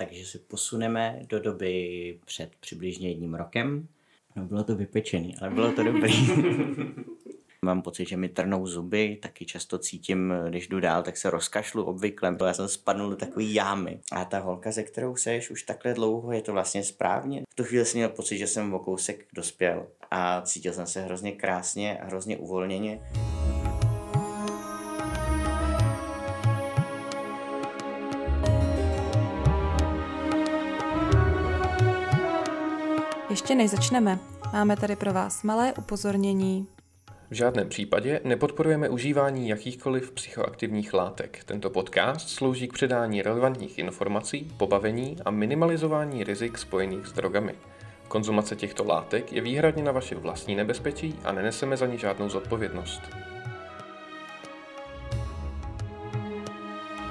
takže se posuneme do doby před přibližně jedním rokem. No bylo to vypečený, ale bylo to dobrý. Mám pocit, že mi trnou zuby, taky často cítím, když jdu dál, tak se rozkašlu obvykle. Já jsem spadnul do takové jámy. A ta holka, ze kterou seš už takhle dlouho, je to vlastně správně. V tu chvíli jsem měl pocit, že jsem o kousek dospěl a cítil jsem se hrozně krásně a hrozně uvolněně. Ještě než začneme, máme tady pro vás malé upozornění. V žádném případě nepodporujeme užívání jakýchkoliv psychoaktivních látek. Tento podcast slouží k předání relevantních informací, pobavení a minimalizování rizik spojených s drogami. Konzumace těchto látek je výhradně na vaše vlastní nebezpečí a neneseme za ní žádnou zodpovědnost.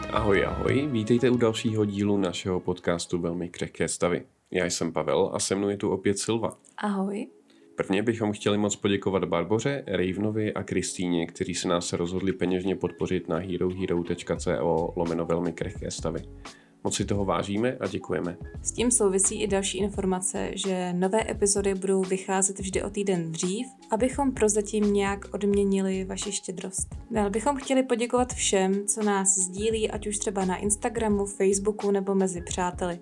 Ahoj, ahoj, vítejte u dalšího dílu našeho podcastu Velmi křehké stavy. Já jsem Pavel a se mnou je tu opět Silva. Ahoj. Prvně bychom chtěli moc poděkovat Barboře, Ravenovi a Kristýně, kteří se nás rozhodli peněžně podpořit na herohero.co lomeno velmi krehké stavy. Moc si toho vážíme a děkujeme. S tím souvisí i další informace, že nové epizody budou vycházet vždy o týden dřív, abychom prozatím nějak odměnili vaši štědrost. Dál bychom chtěli poděkovat všem, co nás sdílí, ať už třeba na Instagramu, Facebooku nebo mezi přáteli.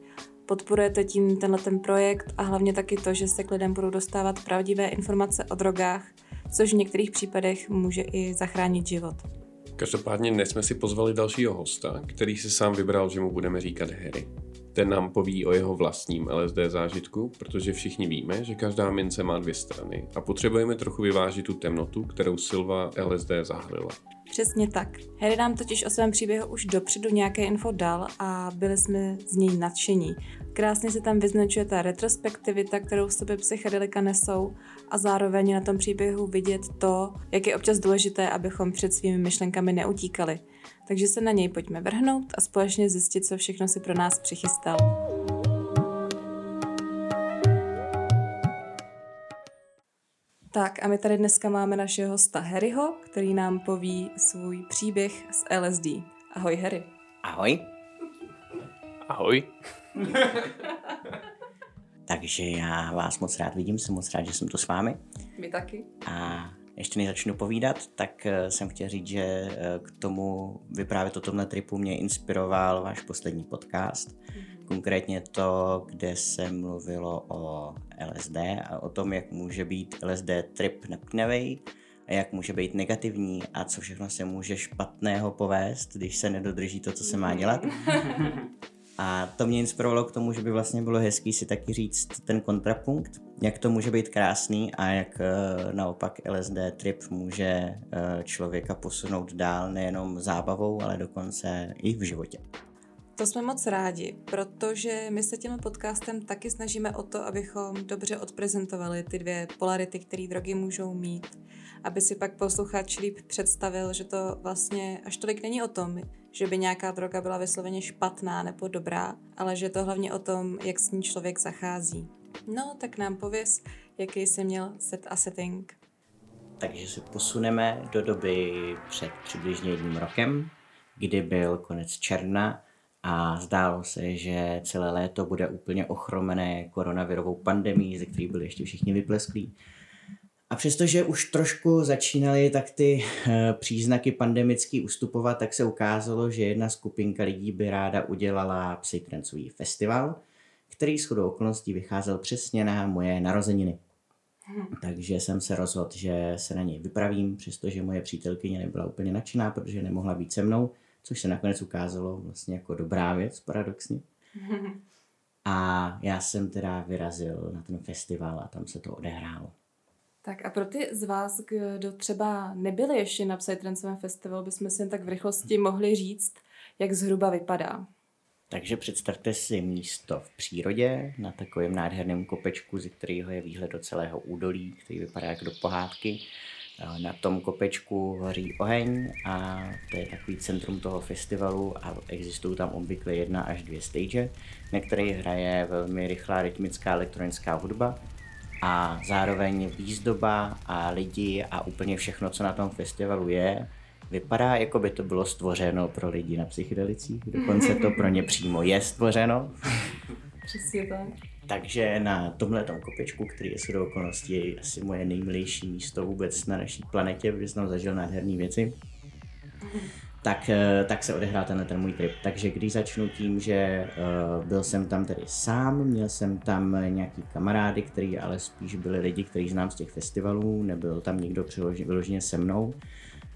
Podporujete tím tenhle ten projekt a hlavně taky to, že se k lidem budou dostávat pravdivé informace o drogách, což v některých případech může i zachránit život. Každopádně dnes jsme si pozvali dalšího hosta, který si sám vybral, že mu budeme říkat Harry. Ten nám poví o jeho vlastním LSD zážitku, protože všichni víme, že každá mince má dvě strany a potřebujeme trochu vyvážit tu temnotu, kterou Silva LSD zahlila. Přesně tak. Harry nám totiž o svém příběhu už dopředu nějaké info dal a byli jsme z něj nadšení. Krásně se tam vyznačuje ta retrospektivita, kterou v sobě psychedelika nesou a zároveň na tom příběhu vidět to, jak je občas důležité, abychom před svými myšlenkami neutíkali. Takže se na něj pojďme vrhnout a společně zjistit, co všechno si pro nás přichystal. Tak a my tady dneska máme našeho hosta Harryho, který nám poví svůj příběh s LSD. Ahoj Harry. Ahoj. Ahoj. Takže já vás moc rád vidím, jsem moc rád, že jsem tu s vámi. My taky. A ještě než začnu povídat, tak eh, jsem chtěl říct, že eh, k tomu vyprávět o tomhle tripu mě inspiroval váš poslední podcast. Mm-hmm. Konkrétně to, kde se mluvilo o LSD a o tom, jak může být LSD trip napínavý a jak může být negativní a co všechno se může špatného povést, když se nedodrží to, co se má dělat. A to mě inspirovalo k tomu, že by vlastně bylo hezký si taky říct ten kontrapunkt, jak to může být krásný a jak uh, naopak LSD trip může uh, člověka posunout dál nejenom zábavou, ale dokonce i v životě. To jsme moc rádi, protože my se tím podcastem taky snažíme o to, abychom dobře odprezentovali ty dvě polarity, které drogy můžou mít aby si pak posluchač líp představil, že to vlastně až tolik není o tom, že by nějaká droga byla vysloveně špatná nebo dobrá, ale že to hlavně o tom, jak s ní člověk zachází. No, tak nám pověz, jaký jsi měl set a setting. Takže se posuneme do doby před přibližně jedním rokem, kdy byl konec června a zdálo se, že celé léto bude úplně ochromené koronavirovou pandemí, ze které byli ještě všichni vyplesklí. A přestože už trošku začínaly tak ty eh, příznaky pandemický ustupovat, tak se ukázalo, že jedna skupinka lidí by ráda udělala psytrancový festival, který s chodou okolností vycházel přesně na moje narozeniny. Takže jsem se rozhodl, že se na něj vypravím, přestože moje přítelkyně nebyla úplně nadšená, protože nemohla být se mnou, což se nakonec ukázalo vlastně jako dobrá věc, paradoxně. A já jsem teda vyrazil na ten festival a tam se to odehrálo. Tak a pro ty z vás, kdo třeba nebyli ještě na Psytrancovém festivalu, bychom si jen tak v rychlosti mohli říct, jak zhruba vypadá. Takže představte si místo v přírodě, na takovém nádherném kopečku, ze kterého je výhled do celého údolí, který vypadá jako do pohádky. Na tom kopečku hoří oheň a to je takový centrum toho festivalu a existují tam obvykle jedna až dvě stage, na kterých hraje velmi rychlá rytmická elektronická hudba a zároveň výzdoba a lidi a úplně všechno, co na tom festivalu je, Vypadá, jako by to bylo stvořeno pro lidi na psychedelicích, dokonce to pro ně přímo je stvořeno. Přesně tak. Takže na tomhle kopečku, který je do okolností asi moje nejmilejší místo vůbec na naší planetě, protože jsem zažil nádherné věci, tak, eh, tak se odehrál tenhle ten můj trip. Takže když začnu tím, že uh, byl jsem tam tedy sám, měl jsem tam nějaký kamarády, který ale spíš byli lidi, kteří znám z těch festivalů, nebyl tam nikdo vyloženě se mnou,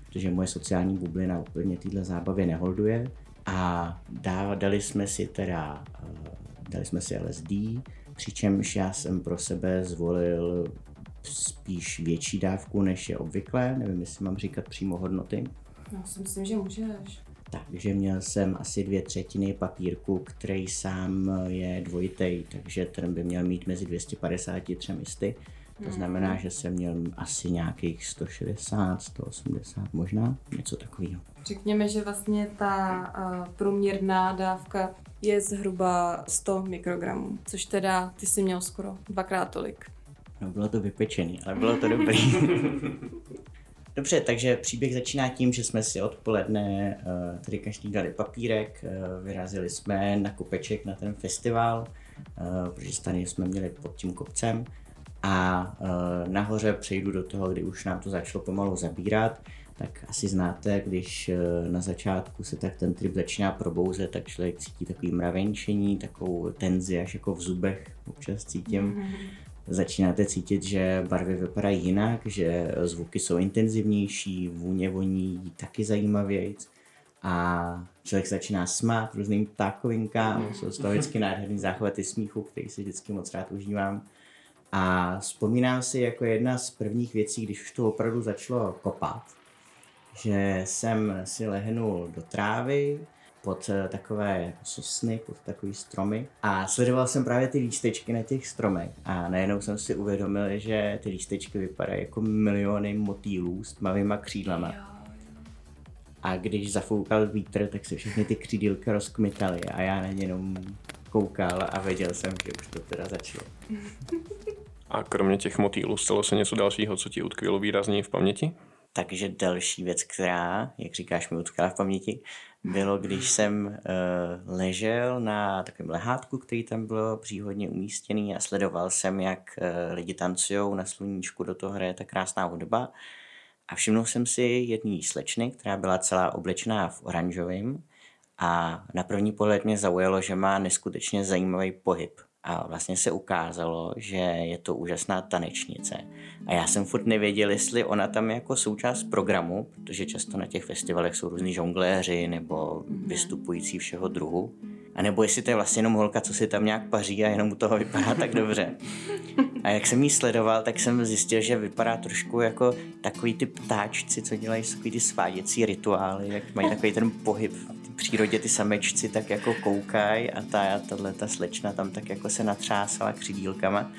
protože moje sociální bublina úplně téhle zábavě neholduje. A dá, dali jsme si teda, uh, dali jsme si LSD, přičemž já jsem pro sebe zvolil spíš větší dávku, než je obvyklé, nevím, jestli mám říkat přímo hodnoty. Já si myslím, že můžeš. Takže měl jsem asi dvě třetiny papírku, který sám je dvojitej, takže ten by měl mít mezi 250 třemisty. To znamená, že jsem měl asi nějakých 160, 180 možná, něco takového. Řekněme, že vlastně ta uh, průměrná dávka je zhruba 100 mikrogramů, což teda ty jsi měl skoro dvakrát tolik. No bylo to vypečený, ale bylo to dobrý. Dobře, takže příběh začíná tím, že jsme si odpoledne uh, tady každý dali papírek, uh, vyrazili jsme na kopeček na ten festival, uh, protože stany jsme měli pod tím kopcem a uh, nahoře přejdu do toho, kdy už nám to začalo pomalu zabírat, tak asi znáte, když uh, na začátku se tak ten trip začíná probouzet, tak člověk cítí takový mravenčení, takovou tenzi až jako v zubech občas cítím. Mm-hmm začínáte cítit, že barvy vypadají jinak, že zvuky jsou intenzivnější, vůně voní taky zajímavějc a člověk začíná smát různým ptákovinkám, jsou z toho vždycky nádherný záchvaty smíchu, který si vždycky moc rád užívám. A vzpomínám si jako jedna z prvních věcí, když už to opravdu začalo kopat, že jsem si lehnul do trávy, pod eh, takové jako sosny, pod takový stromy a sledoval jsem právě ty lístečky na těch stromech a najednou jsem si uvědomil, že ty lístečky vypadají jako miliony motýlů s tmavýma křídlama. A když zafoukal vítr, tak se všechny ty křídílka rozkmitaly a já na ně jenom koukal a věděl jsem, že už to teda začalo. A kromě těch motýlů stalo se něco dalšího, co ti utkvělo výrazně v paměti? Takže další věc, která, jak říkáš, mi utkala v paměti, bylo, když jsem uh, ležel na takovém lehátku, který tam bylo příhodně umístěný a sledoval jsem, jak uh, lidi tancují na sluníčku, do toho hraje ta krásná hudba. A všimnul jsem si jedné slečny, která byla celá oblečená v oranžovém a na první pohled mě zaujalo, že má neskutečně zajímavý pohyb a vlastně se ukázalo, že je to úžasná tanečnice. A já jsem furt nevěděl, jestli ona tam je jako součást programu, protože často na těch festivalech jsou různí žongléři nebo mhm. vystupující všeho druhu. A nebo jestli to je vlastně jenom holka, co si tam nějak paří a jenom u toho vypadá tak dobře. A jak jsem jí sledoval, tak jsem zjistil, že vypadá trošku jako takový ty ptáčci, co dělají takový ty sváděcí rituály, jak mají takový ten pohyb přírodě ty samečci tak jako koukají a ta, tahle ta slečna tam tak jako se natřásala křidílkama.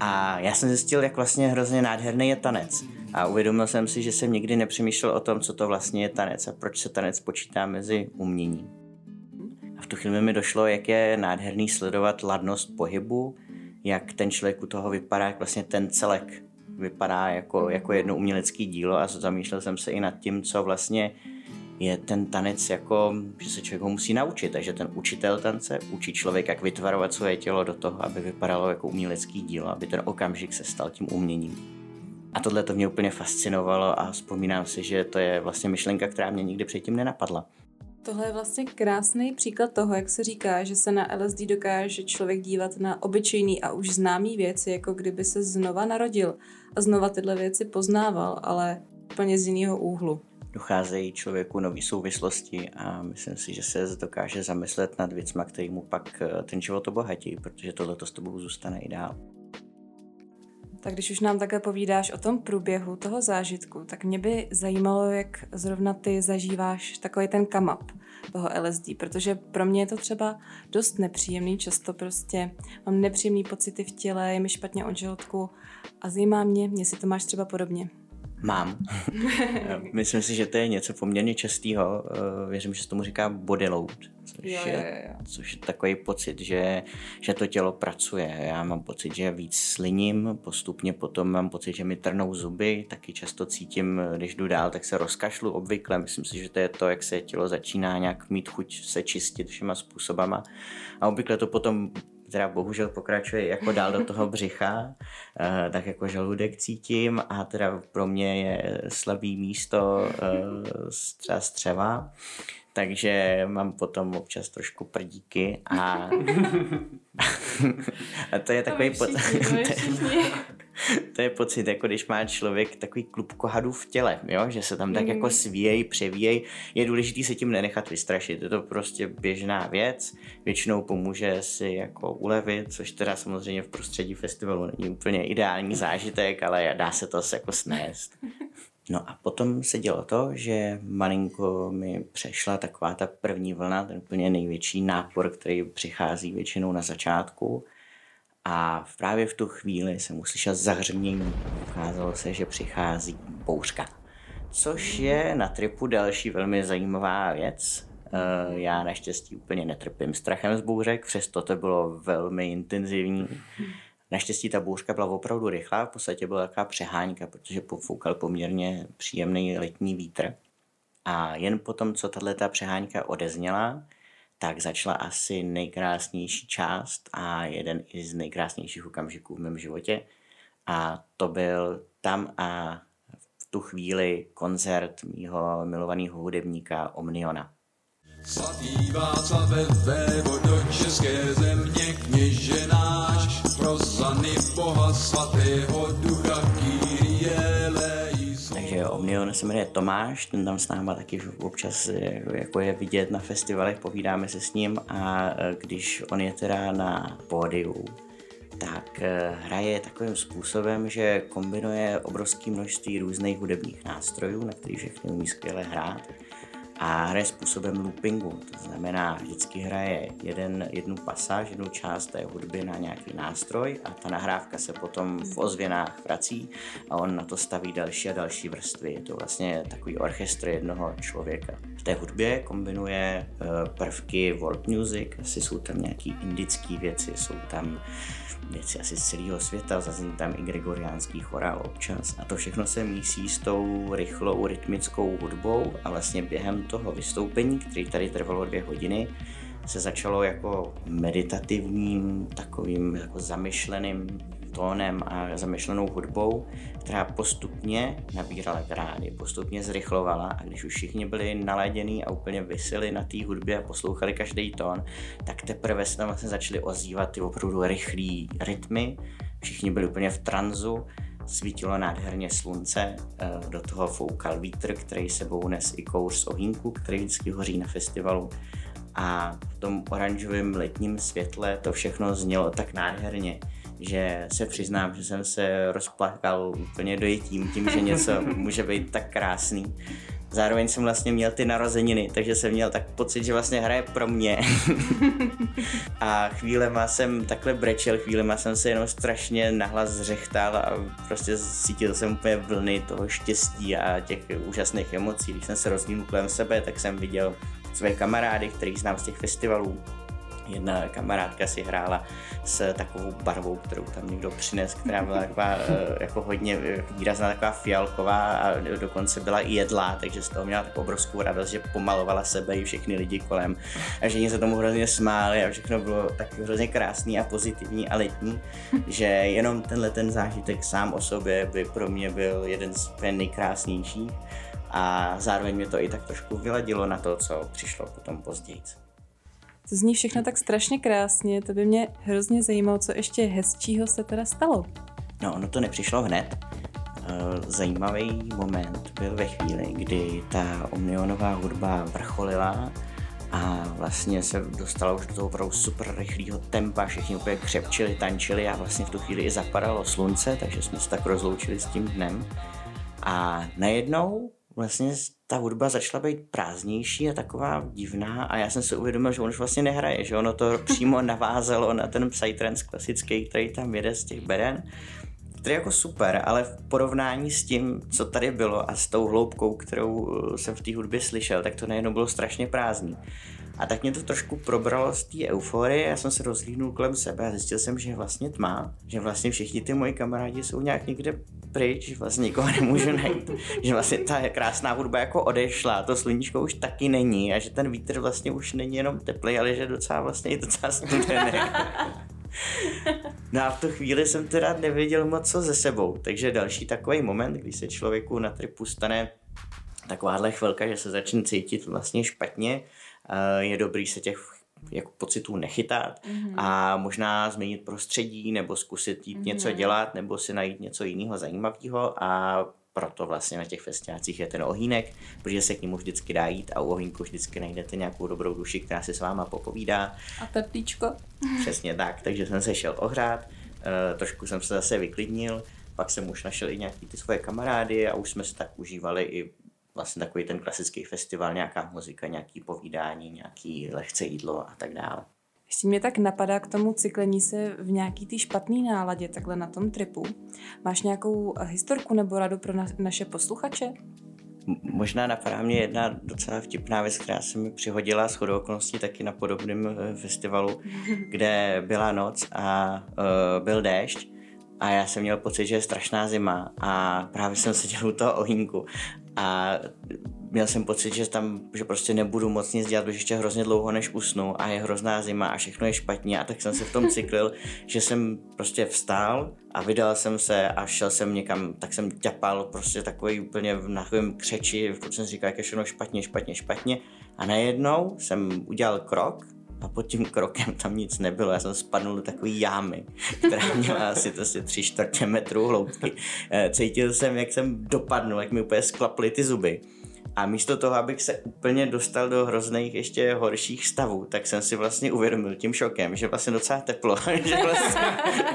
A já jsem zjistil, jak vlastně hrozně nádherný je tanec. A uvědomil jsem si, že jsem nikdy nepřemýšlel o tom, co to vlastně je tanec a proč se tanec počítá mezi umění. A v tu chvíli mi došlo, jak je nádherný sledovat ladnost pohybu, jak ten člověk u toho vypadá, jak vlastně ten celek vypadá jako, jako jedno umělecké dílo a zamýšlel jsem se i nad tím, co vlastně je ten tanec jako, že se člověk ho musí naučit, takže ten učitel tance učí člověk, jak vytvarovat svoje tělo do toho, aby vypadalo jako umělecký dílo, aby ten okamžik se stal tím uměním. A tohle to mě úplně fascinovalo a vzpomínám si, že to je vlastně myšlenka, která mě nikdy předtím nenapadla. Tohle je vlastně krásný příklad toho, jak se říká, že se na LSD dokáže člověk dívat na obyčejný a už známý věci, jako kdyby se znova narodil a znova tyhle věci poznával, ale úplně z jiného úhlu docházejí člověku nové souvislosti a myslím si, že se dokáže zamyslet nad věcmi, který mu pak eh, ten život obohatí, protože tohle s tobou zůstane i dál. Tak když už nám také povídáš o tom průběhu toho zážitku, tak mě by zajímalo, jak zrovna ty zažíváš takový ten come up toho LSD, protože pro mě je to třeba dost nepříjemný, často prostě mám nepříjemný pocity v těle, je mi špatně od žaludku a zajímá mě, jestli to máš třeba podobně. Mám. Myslím si, že to je něco poměrně častého. Eh, věřím, že se tomu říká body load, což, Jo, je, jo, jo. což je takový pocit, že, že to tělo pracuje. Já mám pocit, že víc sliním, postupně potom mám pocit, že mi trnou zuby, taky často cítím, když jdu dál, tak se rozkašlu obvykle. Myslím si, že to je to, jak se tělo začíná nějak mít chuť se čistit všema způsobama. A obvykle to potom teda bohužel pokračuje jako dál do toho břicha, eh, tak jako žaludek cítím a teda pro mě je slabý místo eh, třeba střeva, takže mám potom občas trošku prdíky a, a to je takový To. to je pocit, jako když má člověk takový klub kohadů v těle, jo? že se tam tak Mhm. jako svíjejí, převíjejí. Je důležité se tím nenechat vystrašit, je to prostě běžná věc, většinou pomůže si jako ulevit, což teda samozřejmě v prostředí festivalu není úplně ideální zážitek, ale dá se to jako snést. No a potom se dělo to, že malinko mi přešla taková ta první vlna, ten úplně největší nápor, který přichází většinou na začátku. A právě v tu chvíli jsem uslyšel zahřmění. Ukázalo se, že přichází bouřka. Což je na tripu další velmi zajímavá věc. Eh, Já naštěstí úplně netrpím strachem z bouřek, přesto to bylo velmi intenzivní. Naštěstí ta bouřka byla opravdu rychlá, v podstatě byla taková přehánka, protože pofoukal poměrně příjemný letní vítr. A jen potom, co tato přehánka odezněla, tak začala asi nejkrásnější část a jeden i z nejkrásnějších okamžiků v mém životě. A to byl tam a v tu chvíli koncert mýho milovaného hudebníka Omniona. Svatý Václave, vévodo české země, kněže náš, pro zany Boha svatého ducha Omnion se jmenuje Tomáš, ten tam s náma taky občas eh, jako je vidět na festivalech, povídáme se s ním a eh, když on je teda na pódiu, tak eh, hraje takovým způsobem, že kombinuje obrovské množství různých hudebních nástrojů, na kterých všechny umí skvěle hrát a hraje způsobem loopingu. To znamená, vždycky hraje jeden, jednu pasáž, jednu část té hudby na nějaký nástroj a ta nahrávka se potom v ozvěnách vrací a on na to staví další a další vrstvy. Je to vlastně takový orchestr jednoho člověka. V té hudbě kombinuje eh, prvky world music, asi jsou tam nějaký indické věci, jsou tam věci asi z celého světa, zazní tam i gregoriánský chorál občas a to všechno se mísí s tou rychlou rytmickou hudbou a vlastně během toho vystoupení, který tady trvalo dvě hodiny, se začalo jako meditativním, takovým jako zamyšleným tónem a zamyšlenou hudbou, která postupně nabírala grády, postupně zrychlovala a když už všichni byli naladění a úplně vyseli na té hudbě a poslouchali každý tón, tak teprve se tam vlastně začaly ozývat ty opravdu rychlé rytmy, všichni byli úplně v tranzu, svítilo nádherně slunce, eh, do toho foukal vítr, který sebou nes i kouř z ohýnku, který vždycky hoří na festivalu a v tom oranžovém letním světle to všechno znělo tak nádherně, že se přiznám, že jsem se rozplakal úplně dojetím tím, že něco může být tak krásný. Zároveň jsem vlastně měl ty narozeniny, takže jsem měl tak pocit, že vlastně hraje pro mě. a chvílema jsem takhle brečel, chvílema jsem se jenom strašně nahlas zřechtal a prostě cítil jsem úplně vlny toho štěstí a těch úžasných emocí. Když jsem se rozlínul kolem sebe, tak jsem viděl své kamarády, který znám z těch festivalů. Jedna kamarádka si hrála s takovou barvou, kterou tam někdo přines, která byla taková eh, jako hodně výrazná, taková fialková a dokonce byla i jedlá, takže z toho měla takovou obrovskou radost, že pomalovala sebe i všechny lidi kolem a že se tomu hrozně smáli a všechno bylo tak hrozně krásný a pozitivní a letní, že jenom tenhle ten zážitek sám o sobě by pro mě byl jeden z nejkrásnějších a zároveň mě to i tak trošku vyladilo na to, co přišlo potom později. To zní všechno tak strašně krásně, to by mě hrozně zajímalo, co ještě hezčího se teda stalo. No, ono to nepřišlo hned. Eh, Zajímavý moment byl ve chvíli, kdy ta omnionová hudba vrcholila a vlastně se dostala už do toho opravdu super rychlého tempa, všichni úplně křepčili, tančili a vlastně v tu chvíli i zapadalo slunce, takže jsme se tak rozloučili s tím dnem. A najednou vlastně ta hudba začala být prázdnější a taková divná a já jsem si uvědomil, že on už vlastně nehraje, že ono to přímo navázalo na ten psytrance klasický, který tam jede z těch beren který je jako super, ale v porovnání s tím, co tady bylo a s tou hloubkou, kterou eh, jsem v té hudbě slyšel, tak to najednou bylo strašně prázdný. A tak mě to trošku probralo z té euforie, já jsem se rozhlídnul kolem sebe a zjistil jsem, že je vlastně tma, že vlastně všichni ty moji kamarádi jsou nějak někde pryč, že vlastně nikoho nemůžu najít, že vlastně ta krásná hudba jako odešla, to sluníčko už taky není a že ten vítr vlastně už není jenom teplý, ale že docela vlastně je docela studený. No a v tu chvíli jsem teda nevěděl moc co ze sebou, takže další takový moment, kdy se člověku na tripu stane takováhle chvilka, že se začne cítit vlastně špatně, je dobrý se těch jako pocitů nechytat mm-hmm. a možná změnit prostředí nebo zkusit jít mm-hmm. něco dělat nebo si najít něco jiného zajímavého a proto vlastně na těch festiácích je ten ohýnek, protože se k němu vždycky dá jít a u ohýnku vždycky najdete nějakou dobrou duši, která si s váma popovídá. A teplíčko. Přesně tak, takže jsem se šel ohrát, uh, trošku jsem se zase vyklidnil, pak jsem už našel i nějaký ty svoje kamarády a už jsme se tak užívali i vlastně takový ten klasický festival, nějaká muzika, nějaký povídání, nějaký lehce jídlo a tak dále. Ještě mě tak napadá k tomu cyklení se v nějaký ty špatný náladě takhle na tom tripu. Máš nějakou historku nebo radu pro na- naše posluchače? Možná napadá mě jedna docela vtipná věc, která se mi přihodila s chodou okolností taky na podobném eh, festivalu, kde byla noc a uh, byl déšť a já jsem měl pocit, že je strašná zima a právě jsem seděl u toho ohýnku a měl jsem pocit, že tam, že prostě nebudu moc nic dělat, protože ještě hrozně dlouho než usnu a je hrozná zima a všechno je špatně. A tak jsem se v tom cyklil, že jsem prostě vstál a vydal jsem se a šel jsem někam, tak jsem ťapal prostě takový úplně na takovém křeči, v jsem říkal, jak je všechno špatně, špatně, špatně. A najednou jsem udělal krok a pod tím krokem tam nic nebylo. Já jsem spadnul do takové jámy, která měla asi to asi tři čtvrtě metru hloubky. Eh, cítil jsem, jak jsem dopadnul, jak mi úplně sklaply ty zuby. A místo toho, abych se úplně dostal do hrozných ještě horších stavů, tak jsem si vlastně uvědomil tím šokem, že vlastně docela teplo, že, vlastně,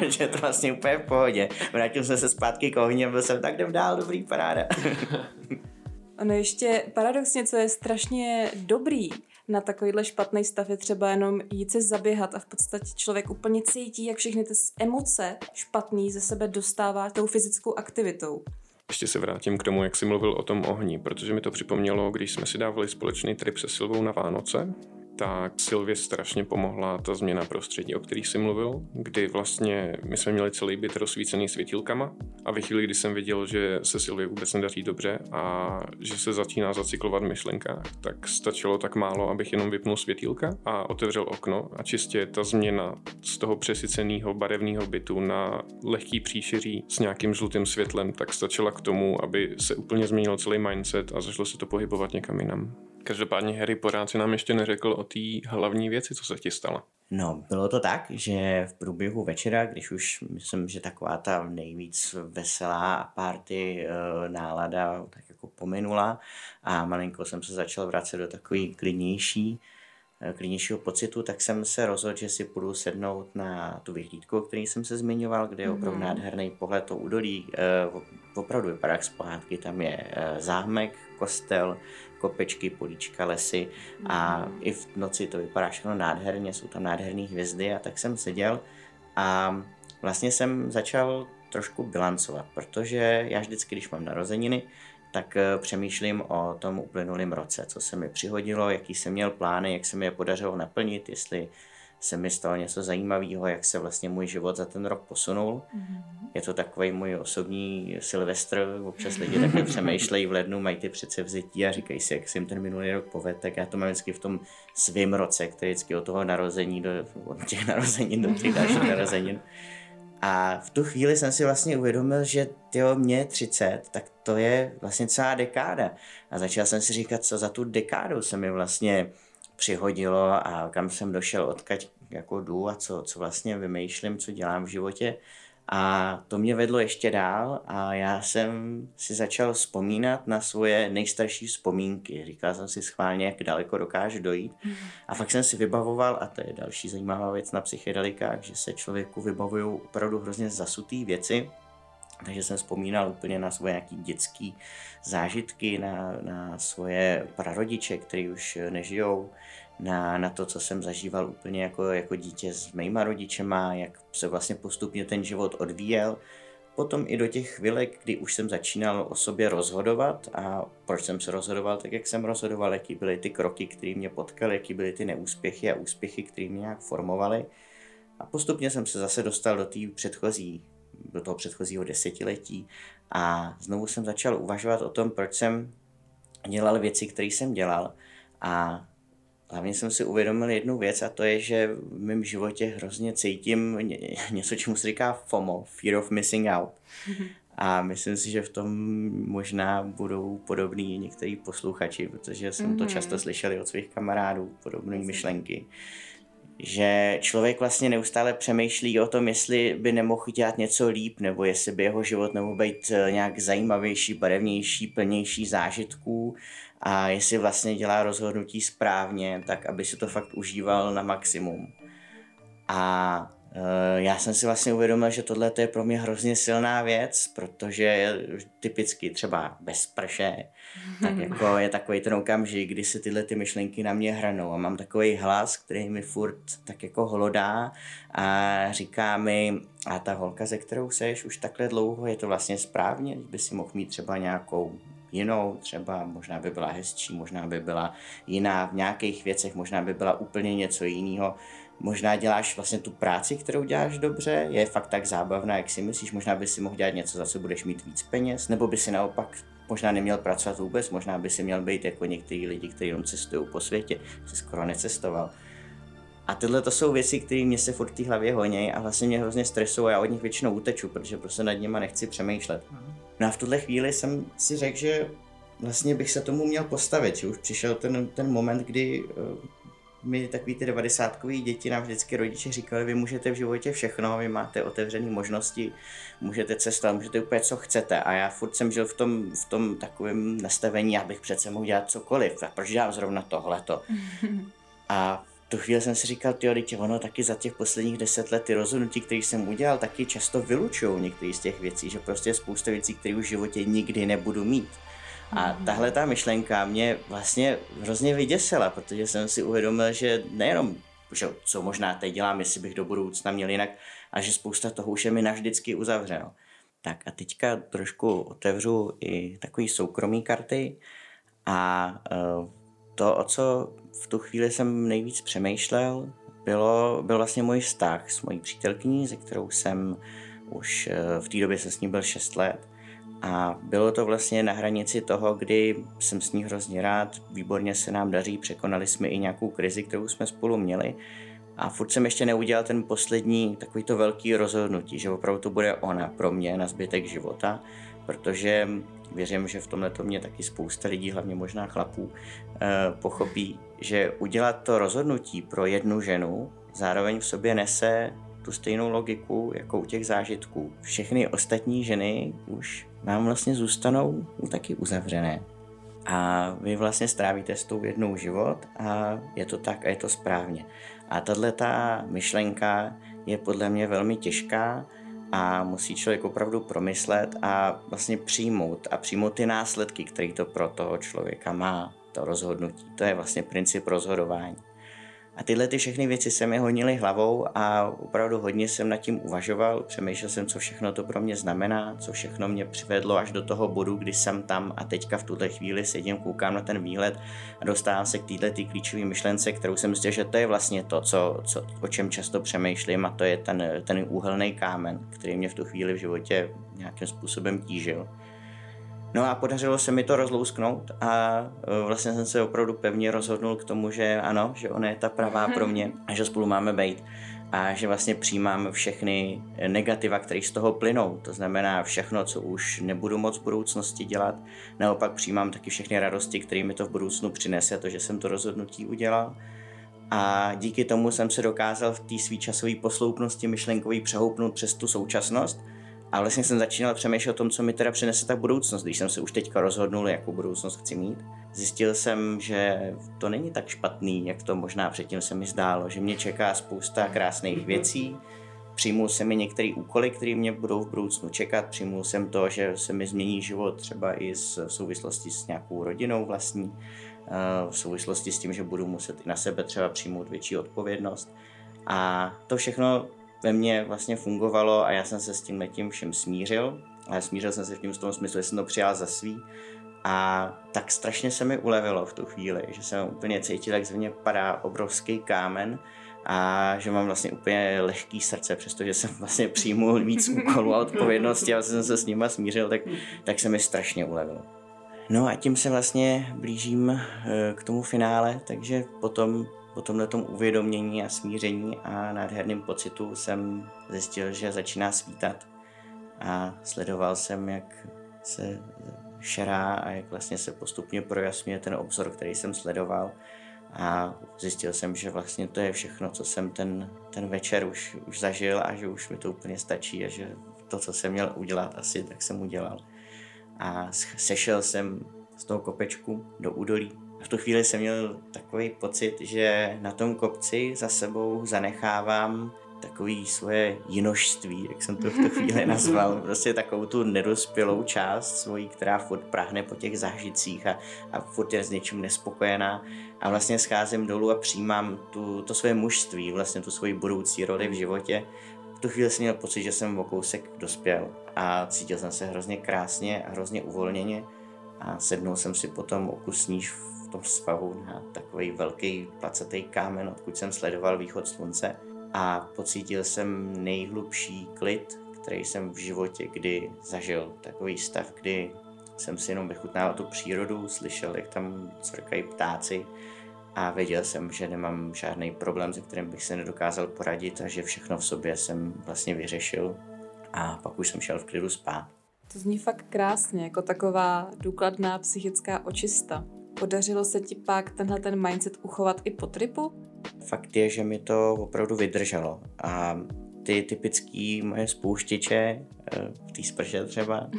že to vlastně úplně v pohodě. Vrátil jsem se zpátky k ohni a byl jsem tak jdem dál, dobrý paráda. Ono ještě paradoxně, co je strašně dobrý, na takovýhle špatný stav je třeba jenom jít se zaběhat a v podstatě člověk úplně cítí, jak všechny ty emoce špatný ze sebe dostává tou fyzickou aktivitou. Ještě se vrátím k tomu, jak jsi mluvil o tom ohni, protože mi to připomnělo, když jsme si dávali společný trip se Silvou na Vánoce, tak Silvě strašně pomohla ta změna prostředí, o kterých jsi mluvil, kdy vlastně my jsme měli celý byt rozsvícený světilkama a ve chvíli, kdy jsem viděl, že se Silvě vůbec nedaří dobře a že se začíná zacyklovat v myšlenkách, tak stačilo tak málo, abych jenom vypnul světilka a otevřel okno a čistě ta změna z toho přesyceného barevného bytu na lehký příšeří s nějakým žlutým světlem, tak stačila k tomu, aby se úplně změnil celý mindset a začalo se to pohybovat někam jinam. Každopádně Harry pořád si nám ještě neřekl o té hlavní věci, co se ti stalo. No, bylo to tak, že v průběhu večera, když už myslím, že taková ta nejvíc veselá party e, nálada tak jako pominula a malinko jsem se začal vracet do takový klidnější, e, klidnějšího pocitu, tak jsem se rozhodl, že si půjdu sednout na tu vyhlídku, o který jsem se zmiňoval, kde je opravdu mm-hmm. nádherný pohled to údolí. E, opravdu vypadá jak z pohádky, tam je zámek, kostel, kopečky, políčka, lesy a i v noci to vypadá všechno nádherně, jsou tam nádherné hvězdy a tak jsem seděl a vlastně jsem začal trošku bilancovat, protože já vždycky, když mám narozeniny, tak eh, přemýšlím o tom uplynulém roce, co se mi přihodilo, jaký jsem měl plány, jak se mi je podařilo naplnit, jestli se mi stalo něco zajímavého, jak se vlastně můj život za ten rok posunul. Mm-hmm. Je to takový můj osobní silvestr, občas lidi takhle přemýšlejí v lednu, mají ty předsevzetí a říkají si, jak se jim ten minulý rok povede, tak já to mám vždycky v tom svém roce, který vždycky od toho narození do od těch narozenin do těch dalších narozenin. A v tu chvíli jsem si vlastně uvědomil, že tyjo, mě 30, tak to je vlastně celá dekáda. A začal jsem si říkat, co za tu dekádu se mi vlastně přihodilo a kam jsem došel, odkaď jako jdu a co, co vlastně vymýšlím, co dělám v životě. A to mě vedlo ještě dál a já jsem si začal vzpomínat na svoje nejstarší vzpomínky. Říkal jsem si schválně, jak daleko dokážu dojít. Mhm. A fakt jsem si vybavoval, a to je další zajímavá věc na psychedelikách, že se člověku vybavují opravdu hrozně zasutý věci. Takže jsem vzpomínal úplně na svoje nějaký dětské zážitky, na, na svoje prarodiče, kteří už nežijou, na, na to, co jsem zažíval úplně jako, jako dítě s mýma rodičema, jak se vlastně postupně ten život odvíjel potom i do těch chvilek, kdy už jsem začínal o sobě rozhodovat a proč jsem se rozhodoval tak, jak jsem rozhodoval, jaký byly ty kroky, které mě potkaly, jaký byly ty neúspěchy a úspěchy, které mě nějak formovaly. A postupně jsem se zase dostal do té předchozí, do toho předchozího desetiletí a znovu jsem začal uvažovat o tom, proč jsem dělal věci, které jsem dělal a hlavně jsem si uvědomil jednu věc a to je, že v mém životě hrozně cítím něco, čemu se říká FOMO, Fear of Missing Out. A myslím si, že v tom možná budou podobní některý posluchači, protože jsem to mhm. často slyšeli od svých kamarádů, podobné myšlenky. Že člověk vlastně neustále přemýšlí o tom, jestli by nemohl dělat něco líp, nebo jestli by jeho život nemohl být eh, nějak zajímavější, barevnější, plnější zážitků a jestli vlastně dělá rozhodnutí správně, tak aby si to fakt užíval na maximum. A já jsem si vlastně uvědomil, že tohle je pro mě hrozně silná věc, protože je typicky třeba bez prše, tak jako je takový ten okamžik, kdy se tyhle ty myšlenky na mě hranou a mám takový hlas, který mi furt tak jako holodá a říká mi, a ta holka, ze kterou seš už takhle dlouho, je to vlastně správně, by si mohl mít třeba nějakou jinou, třeba možná by byla hezčí, možná by byla jiná v nějakých věcech, možná by byla úplně něco jiného. Možná děláš vlastně tu práci, kterou děláš dobře, je fakt tak zábavná, jak si myslíš, možná by si mohl dělat něco, za co budeš mít víc peněz, nebo by si naopak možná neměl pracovat vůbec, možná by si měl být jako některý lidi, kteří jenom cestují po světě, se skoro necestoval. A tyhle to jsou věci, které mě se furt v té hlavě honějí a vlastně mě hrozně stresují a já od nich většinou uteču, protože prostě nad nima nechci přemýšlet. No a v tuhle chvíli jsem si řekl, že vlastně bych se tomu měl postavit, že už přišel ten, ten moment, kdy mi takový ty devadesátkový děti nám vždycky rodiče říkali, vy můžete v životě všechno, vy máte otevřené možnosti, můžete cestovat, můžete úplně co chcete a já furt jsem žil v tom, v tom takovém nastavení, abych přece mohl dělat cokoliv a proč dělám zrovna tohleto. a tu chvíli jsem si říkal, ty dítě, ono taky za těch posledních deset let ty rozhodnutí, které jsem udělal, taky často vylučují některé z těch věcí, že prostě je spousta věcí, které už v životě nikdy nebudu mít. A tahle ta myšlenka mě vlastně hrozně vyděsila, protože jsem si uvědomil, že nejenom, že co možná teď dělám, jestli bych do budoucna měl jinak, a že spousta toho už je mi navždycky uzavřeno. Tak a teďka trošku otevřu i takový soukromý karty a uh, to, o co v tu chvíli jsem nejvíc přemýšlel, bylo, byl vlastně můj vztah s mojí přítelkyní, se kterou jsem už eh, v té době se s ní byl 6 let. A bylo to vlastně na hranici toho, kdy jsem s ní hrozně rád, výborně se nám daří, překonali jsme i nějakou krizi, kterou jsme spolu měli. A furt jsem ještě neudělal ten poslední takový to velký rozhodnutí, že opravdu to bude ona pro mě na zbytek života, protože věřím, že v tomhle to mě taky spousta lidí, hlavně možná chlapů, eh, pochopí, že udělat to rozhodnutí pro jednu ženu zároveň v sobě nese tu stejnou logiku jako u těch zážitků. Všechny ostatní ženy už vám vlastně zůstanou taky uzavřené. A vy vlastně strávíte s tou jednou život a je to tak a je to správně. A tahle ta myšlenka je podle mě velmi těžká a musí člověk opravdu promyslet a vlastně přijmout a přijmout ty následky, které to pro toho člověka má, to rozhodnutí. To je vlastně princip rozhodování. A tyhle ty všechny věci se mi honily hlavou a opravdu hodně jsem nad tím uvažoval, přemýšlel jsem, co všechno to pro mě znamená, co všechno mě přivedlo až do toho bodu, kdy jsem tam a teďka v tuhle chvíli sedím, koukám na ten výhled a dostávám se k této tý klíčové myšlence, kterou jsem myslel, že to je vlastně to, co, co, o čem často přemýšlím a to je ten, ten úhelný kámen, který mě v tu chvíli v životě nějakým způsobem tížil. No a podařilo se mi to rozlousknout a e, vlastně jsem se opravdu pevně rozhodnul k tomu, že ano, že ona je ta pravá pro mě a že spolu máme být a že vlastně přijímám všechny negativa, které z toho plynou. To znamená všechno, co už nebudu moc v budoucnosti dělat. Naopak přijímám taky všechny radosti, které mi to v budoucnu přinese, to, že jsem to rozhodnutí udělal. A díky tomu jsem se dokázal v té svý časové posloupnosti myšlenkový přehoupnout přes tu současnost a vlastně jsem začínal přemýšlet o tom, co mi teda přinese ta budoucnost, když jsem se už teďka rozhodnul, jakou budoucnost chci mít. Zjistil jsem, že to není tak špatný, jak to možná předtím se mi zdálo, že mě čeká spousta krásných věcí, Přijmul jsem mi některé úkoly, které mě budou v budoucnu čekat. Přijmul jsem to, že se mi změní život třeba i v souvislosti s nějakou rodinou vlastní, eh, v souvislosti s tím, že budu muset i na sebe třeba přijmout větší odpovědnost. A to všechno ve mně vlastně fungovalo a já jsem se s tím letím všem smířil. Ale smířil jsem se v tím v tom smyslu, že jsem to přijal za svý. A tak strašně se mi ulevilo v tu chvíli, že jsem úplně cítil, jak ze mě padá obrovský kámen a že mám vlastně úplně lehký srdce, přestože jsem vlastně přijmul víc úkolů a odpovědnosti a vlastně jsem se s nima smířil, tak, tak se mi strašně ulevilo. No a tím se vlastně blížím eh, k tomu finále, takže potom po tomhle uvědomění a smíření a nádherným pocitu jsem zjistil, že začíná svítat a sledoval jsem, jak se šerá a jak vlastně se postupně projasňuje ten obzor, který jsem sledoval a zjistil jsem, že vlastně to je všechno, co jsem ten, ten večer už, už zažil a že už mi to úplně stačí a že to, co jsem měl udělat asi, tak jsem udělal. A sešel jsem z toho kopečku do údolí. V tu chvíli jsem měl takový pocit, že na tom kopci za sebou zanechávám takový svoje jinožství, jak jsem to v tu chvíli nazval, prostě takovou tu nedospělou část svojí, která furt prahne po těch zážitcích a, a furt je s něčím nespokojená. A vlastně scházím dolů a přijímám tu, to svoje mužství, vlastně tu svoji budoucí roli v životě. V tu chvíli jsem měl pocit, že jsem o kousek dospěl a cítil jsem se hrozně krásně a hrozně uvolněně. A sednul jsem si potom o kus níž v tom svahu na takový velký placatý kámen, odkud jsem sledoval východ slunce a pocítil jsem nejhlubší klid, který jsem v životě kdy zažil. Takový stav, kdy jsem si jenom vychutnával tu přírodu, slyšel, jak tam cvrkají ptáci a věděl jsem, že nemám žádný problém, se kterým bych se nedokázal poradit a že všechno v sobě jsem vlastně vyřešil a pak už jsem šel v klidu spát. To zní fakt krásně, jako taková důkladná psychická očista. Podařilo se ti pak tenhle ten mindset uchovat i po tripu? Fakt je, že mi to opravdu vydrželo a ty typický moje spouštěče eh, v té sprše třeba,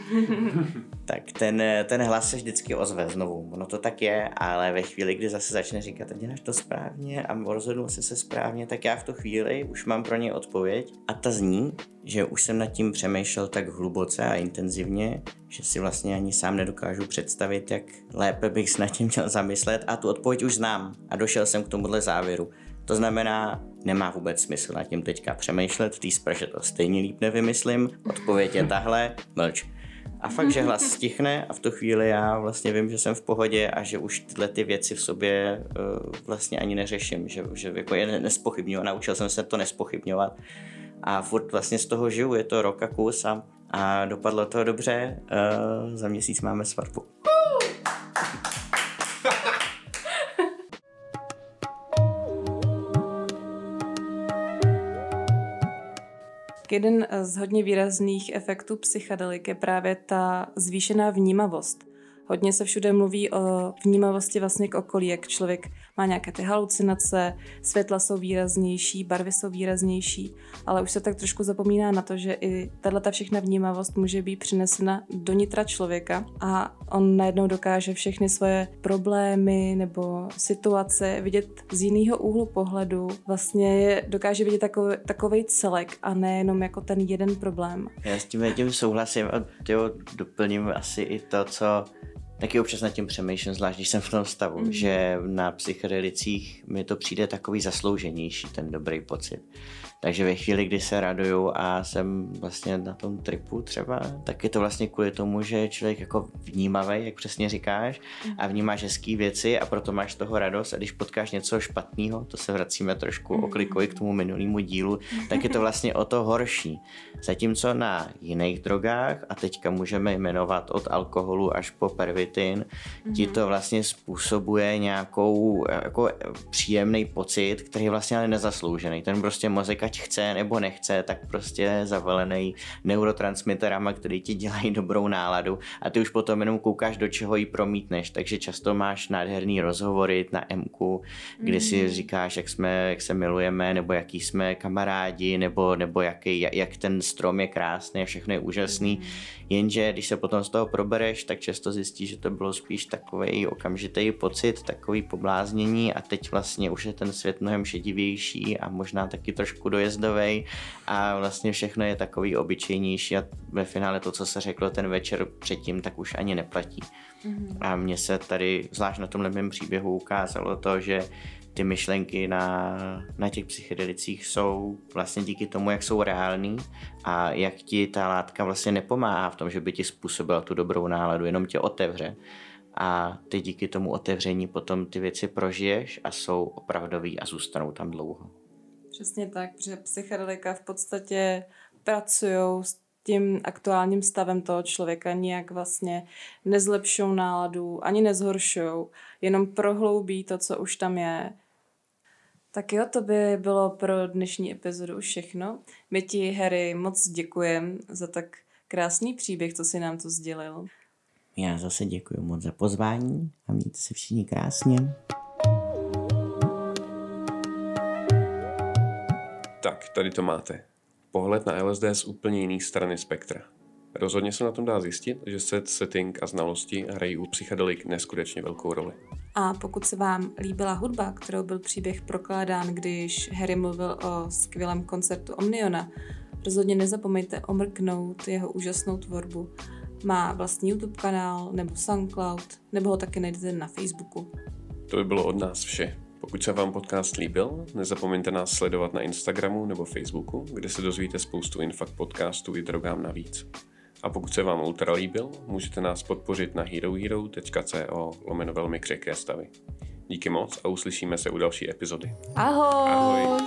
tak ten, ten hlas se vždycky ozve znovu. Ono to tak je, ale ve chvíli, kdy zase začne říkat, a děláš to správně a rozhodnul jsi se správně, tak já v tu chvíli už mám pro ně odpověď a ta zní, že už jsem nad tím přemýšlel tak hluboce a intenzivně, že si vlastně ani sám nedokážu představit, jak lépe bych se nad tím měl zamyslet a tu odpověď už znám a došel jsem k tomuhle závěru. To znamená, nemá vůbec smysl nad tím teďka přemýšlet, té sprše to stejně líp nevymyslím, odpověď je tahle, mlč. A fakt, že hlas stichne a v tu chvíli já vlastně vím, že jsem v pohodě a že už tyhle ty věci v sobě uh, vlastně ani neřeším, že, že jako je nespochybňuji, naučil jsem se to nespochybňovat a furt vlastně z toho žiju, je to rok a kus a, a dopadlo to dobře, uh, za měsíc máme svatbu. Jeden z hodně výrazných efektů psychedelik je právě ta zvýšená vnímavost. Hodně se všude mluví o vnímavosti vlastně k okolí, jak člověk má nějaké ty halucinace, světla jsou výraznější, barvy jsou výraznější, ale už se tak trošku zapomíná na to, že i tahle ta všechna vnímavost může být přinesena do nitra člověka a on najednou dokáže všechny svoje problémy nebo situace vidět z jiného úhlu pohledu. Vlastně je, dokáže vidět takový, takovej celek a nejenom jako ten jeden problém. Já s tím tím souhlasím a doplním asi i to, co taky občas nad tím přemýšlím, zvlášť když jsem v tom stavu, mm. že na psychedelicích mi to přijde takový zaslouženější, ten dobrý pocit. Takže ve chvíli, kdy se raduju a jsem vlastně na tom tripu třeba, tak je to vlastně kvůli tomu, že je člověk jako vnímavý, jak přesně říkáš, a vnímáš hezký věci a proto máš toho radost a když potkáš něco špatného, to se vracíme trošku oklikovi k tomu minulému dílu, tak je to vlastně o to horší. Zatímco na jiných drogách, a teďka můžeme jmenovat od alkoholu až po pervitin, ti to vlastně způsobuje nějakou jako příjemný pocit, který je vlastně ale nezasloužený. Ten prostě mozek ať chce nebo nechce, tak prostě zavalený neurotransmiterama, který ti dělají dobrou náladu a ty už potom jenom koukáš, do čeho ji promítneš, takže často máš nádherný rozhovory na MQ, kdy si mhm. říkáš, jak jsme, jak se milujeme, nebo jaký jsme kamarádi, nebo, nebo jaký, jak ten strom je krásný a všechno je úžasný, mhm. jenže když se potom z toho probereš, tak často zjistíš, že to bylo spíš takový okamžitý pocit, takový pobláznění a teď vlastně už je ten svět mnohem šedivější a možná taky trošku dojezdový a vlastně všechno je takový obyčejnější a ve finále to, co se řeklo ten večer předtím, tak už ani neplatí. Mm-hmm. A mně se tady, zvlášť na tomhle mém příběhu, ukázalo to, že ty myšlenky na, na těch psychedelicích jsou vlastně díky tomu, jak jsou reální a jak ti ta látka vlastně nepomáhá v tom, že by ti způsobila tu dobrou náladu, jenom tě otevře. A ty díky tomu otevření potom ty věci prožiješ a jsou opravdový a zůstanou tam dlouho. Přesně tak, že psychedelika v podstatě pracují s tím aktuálním stavem toho člověka, nijak vlastně nezlepšou náladu, ani nezhoršou, jenom prohloubí to, co už tam je. Tak jo, to by bylo pro dnešní epizodu všechno. My ti, Harry, moc děkujeme za tak krásný příběh, co si nám to sdělil. Já zase děkuji moc za pozvání a mějte se všichni krásně. Tady to máte. Pohled na LSD z úplně jiný strany spektra. Rozhodně se na tom dá zjistit, že set, setting a znalosti hrají u psychedelik neskutečně velkou roli. A pokud se vám líbila hudba, kterou byl příběh prokládán, když Harry mluvil o skvělém koncertu Omniona, rozhodně nezapomeňte omrknout jeho úžasnou tvorbu. Má vlastní YouTube kanál nebo SoundCloud, nebo ho taky najdete na Facebooku. To by bylo od nás vše. Pokud se vám podcast líbil, nezapomeňte nás sledovat na Instagramu nebo Facebooku, kde se dozvíte spoustu infakt podcastů i drogám navíc. A pokud se vám ultra líbil, můžete nás podpořit na herohero.co lomeno velmi křehké stavy. Díky moc a uslyšíme se u další epizody. Ahoj! Ahoj.